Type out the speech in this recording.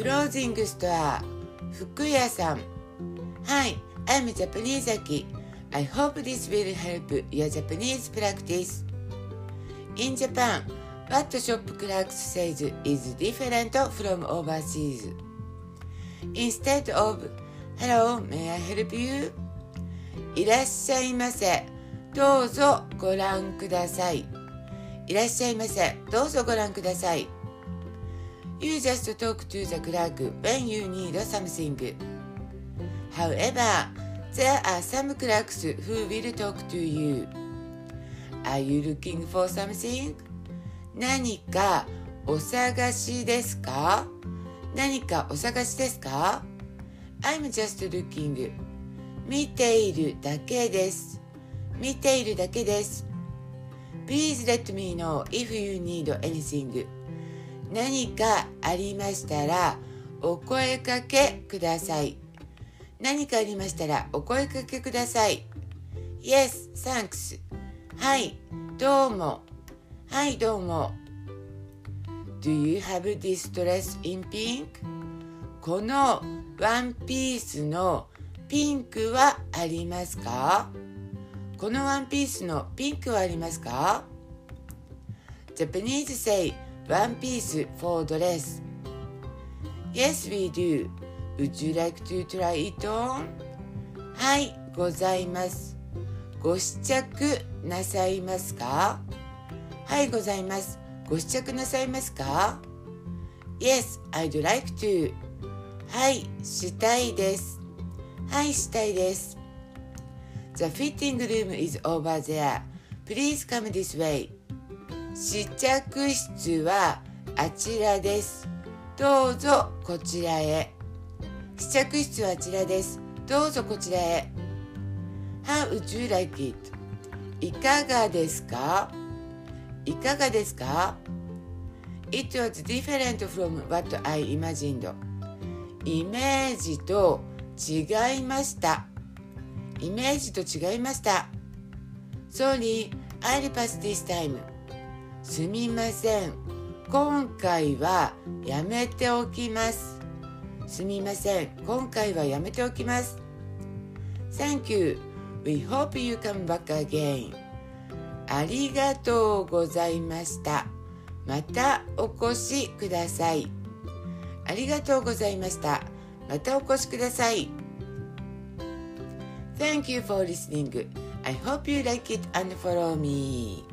クロージングストア服屋さん Hi, I'm Japanese Aki. I hope this will help your Japanese practice. In Japan, what shop clerk says is different from overseas. Instead of Hello, may I help you? いらっしゃいませ。どうぞご覧ください。いらっしゃいませ。どうぞご覧ください。You just talk to the clerk when you need something. However, there are some clerks who will talk to you. Are you looking for something? 何かお探しですか何かお探しですか ?I'm just looking. 見ているだけです。見ているだけです。Please let me know if you need anything. 何かありましたらお声かけください。何かありましたらお声かけください。Yes, thanks. はい、どうも。はい、どうも。Do you have this dress in pink? このワンピースのピンクはありますか？このワンピースのピンクはありますか？Japanese say one piece for dress. Yes, we do. Would you like to try it on? はい、ございます。ご試着なさいますかはい、ございます。ご試着なさいますか ?Yes, I'd like to. はい、したいです。はい、したいです。The fitting room is over there. Please come this way. 試着室はあちらです。どうぞこちらへ。試着室はあちらです。どうぞこちらへ。How would you like it? いかがですかいかがですか ?It was different from what I imagined. イメージと違いました。イメージと違いました。Sorry, I'll pass this time. すみません。今回はやめておきます。すみません。今回はやめておきます。Thank you. We hope you come back again. ありがとうございました。またお越しください。ありがとうございました。またお越しください。Thank you for listening. I hope you like it and follow me.